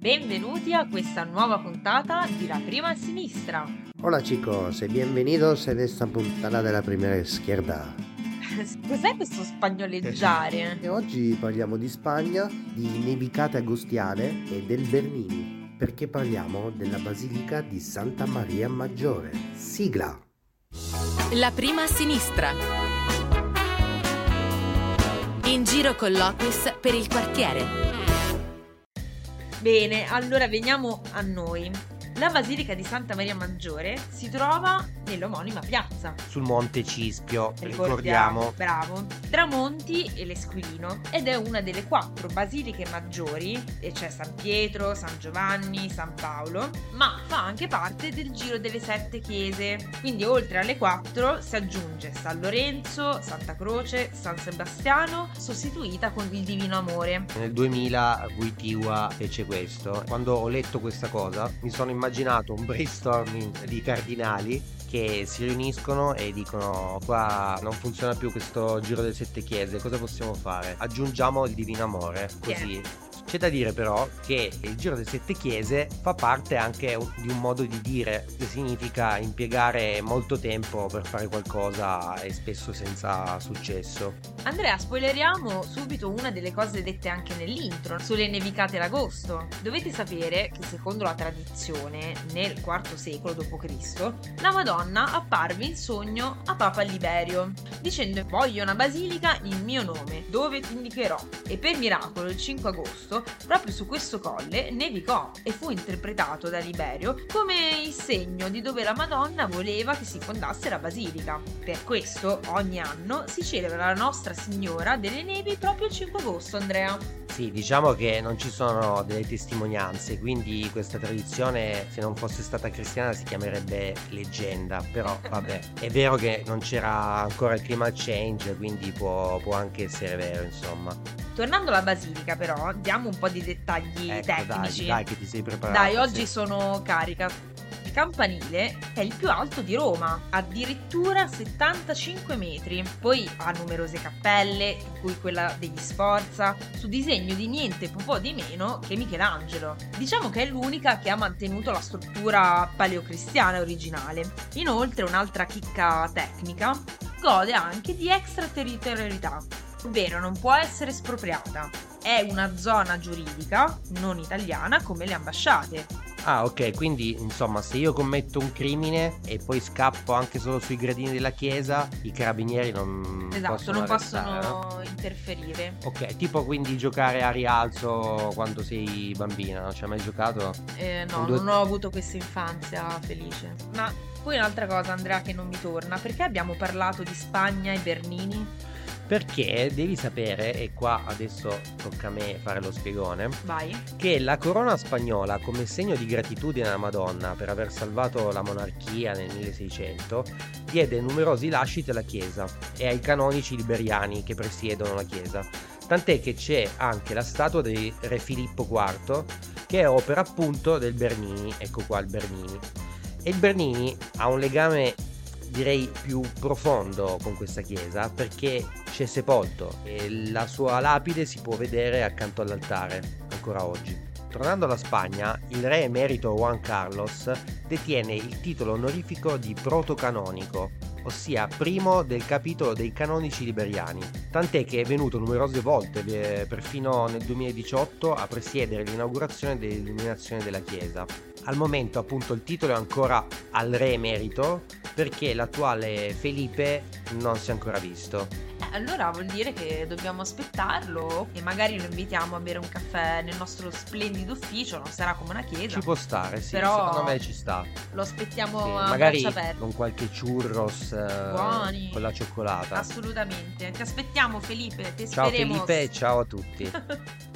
Benvenuti a questa nueva puntata di La Prima a Sinistra. Hola chicos y bienvenidos en esta puntata della Primera Izquierda. Cos'è questo spagnoleggiare? E oggi parliamo di Spagna, di nevicate agostiane e del Bernini, perché parliamo della Basilica di Santa Maria Maggiore. Sigla! La prima a sinistra. In giro con l'Otis per il quartiere. Bene, allora veniamo a noi. La Basilica di Santa Maria Maggiore si trova nell'omonima piazza. sul Monte Cispio, ricordiamo. Bravo. Tra Monti e l'Esquilino ed è una delle quattro basiliche maggiori, e c'è San Pietro, San Giovanni, San Paolo, ma fa anche parte del giro delle sette chiese. Quindi oltre alle quattro si aggiunge San Lorenzo, Santa Croce, San Sebastiano, sostituita con il Divino Amore. Nel 2000 Guitiwa fece questo. Quando ho letto questa cosa mi sono immaginato un brainstorming di cardinali che si riuniscono e dicono qua non funziona più questo giro delle sette chiese, cosa possiamo fare? Aggiungiamo il divino amore, così. C'è da dire però che il giro delle sette chiese fa parte anche di un modo di dire che significa impiegare molto tempo per fare qualcosa e spesso senza successo. Andrea, spoileriamo subito una delle cose dette anche nell'intro, sulle nevicate d'agosto. Dovete sapere che secondo la tradizione, nel IV secolo d.C., la Madonna apparve in sogno a Papa Liberio, dicendo voglio una basilica in mio nome, dove ti indicherò. E per miracolo il 5 agosto, proprio su questo colle, nevicò e fu interpretato da Liberio come il segno di dove la Madonna voleva che si fondasse la basilica. Per questo ogni anno si celebra la Nostra Signora delle Nevi proprio il 5 agosto, Andrea. Sì, diciamo che non ci sono delle testimonianze, quindi questa tradizione, se non fosse stata cristiana, si chiamerebbe leggenda. Però, vabbè, è vero che non c'era ancora il climate change, quindi può, può anche essere vero, insomma. Tornando alla basilica, però, diamo un po' di dettagli Ecco, tecnici. dai, dai, che ti sei preparato. Dai, oggi sì. sono carica. Il campanile è il più alto di Roma, addirittura 75 metri. Poi ha numerose cappelle, in cui quella degli Sforza, su disegno di niente po' di meno che Michelangelo. Diciamo che è l'unica che ha mantenuto la struttura paleocristiana originale. Inoltre, un'altra chicca tecnica, gode anche di extraterritorialità, ovvero non può essere espropriata. È una zona giuridica non italiana come le ambasciate. Ah, ok, quindi insomma, se io commetto un crimine e poi scappo anche solo sui gradini della chiesa, i carabinieri non Esatto, possono non arrestare, possono no? interferire. Ok, tipo quindi giocare a rialzo quando sei bambina, non ci hai mai giocato? Eh, no, due- non ho avuto questa infanzia felice. Ma poi un'altra cosa, Andrea, che non mi torna, perché abbiamo parlato di Spagna e Bernini? Perché devi sapere, e qua adesso tocca a me fare lo spiegone, Vai. che la corona spagnola, come segno di gratitudine alla Madonna per aver salvato la monarchia nel 1600, diede numerosi lasciti alla Chiesa e ai canonici liberiani che presiedono la Chiesa. Tant'è che c'è anche la statua di Re Filippo IV, che è opera appunto del Bernini, ecco qua il Bernini. E il Bernini ha un legame direi più profondo con questa chiesa perché c'è sepolto e la sua lapide si può vedere accanto all'altare ancora oggi. Tornando alla Spagna, il re emerito Juan Carlos detiene il titolo onorifico di protocanonico, ossia primo del capitolo dei canonici liberiani, tant'è che è venuto numerose volte, eh, perfino nel 2018, a presiedere l'inaugurazione dell'illuminazione della chiesa. Al momento appunto il titolo è ancora al re emerito perché l'attuale Felipe non si è ancora visto. Allora vuol dire che dobbiamo aspettarlo e magari lo invitiamo a bere un caffè nel nostro splendido ufficio, non sarà come una chiesa. Ci può stare, sì, Però- secondo me ci sta. Lo aspettiamo Sì, a magari con qualche churros eh, Buoni. con la cioccolata. Assolutamente. Ti aspettiamo Felipe, ti Ciao. Felipe, ciao a tutti.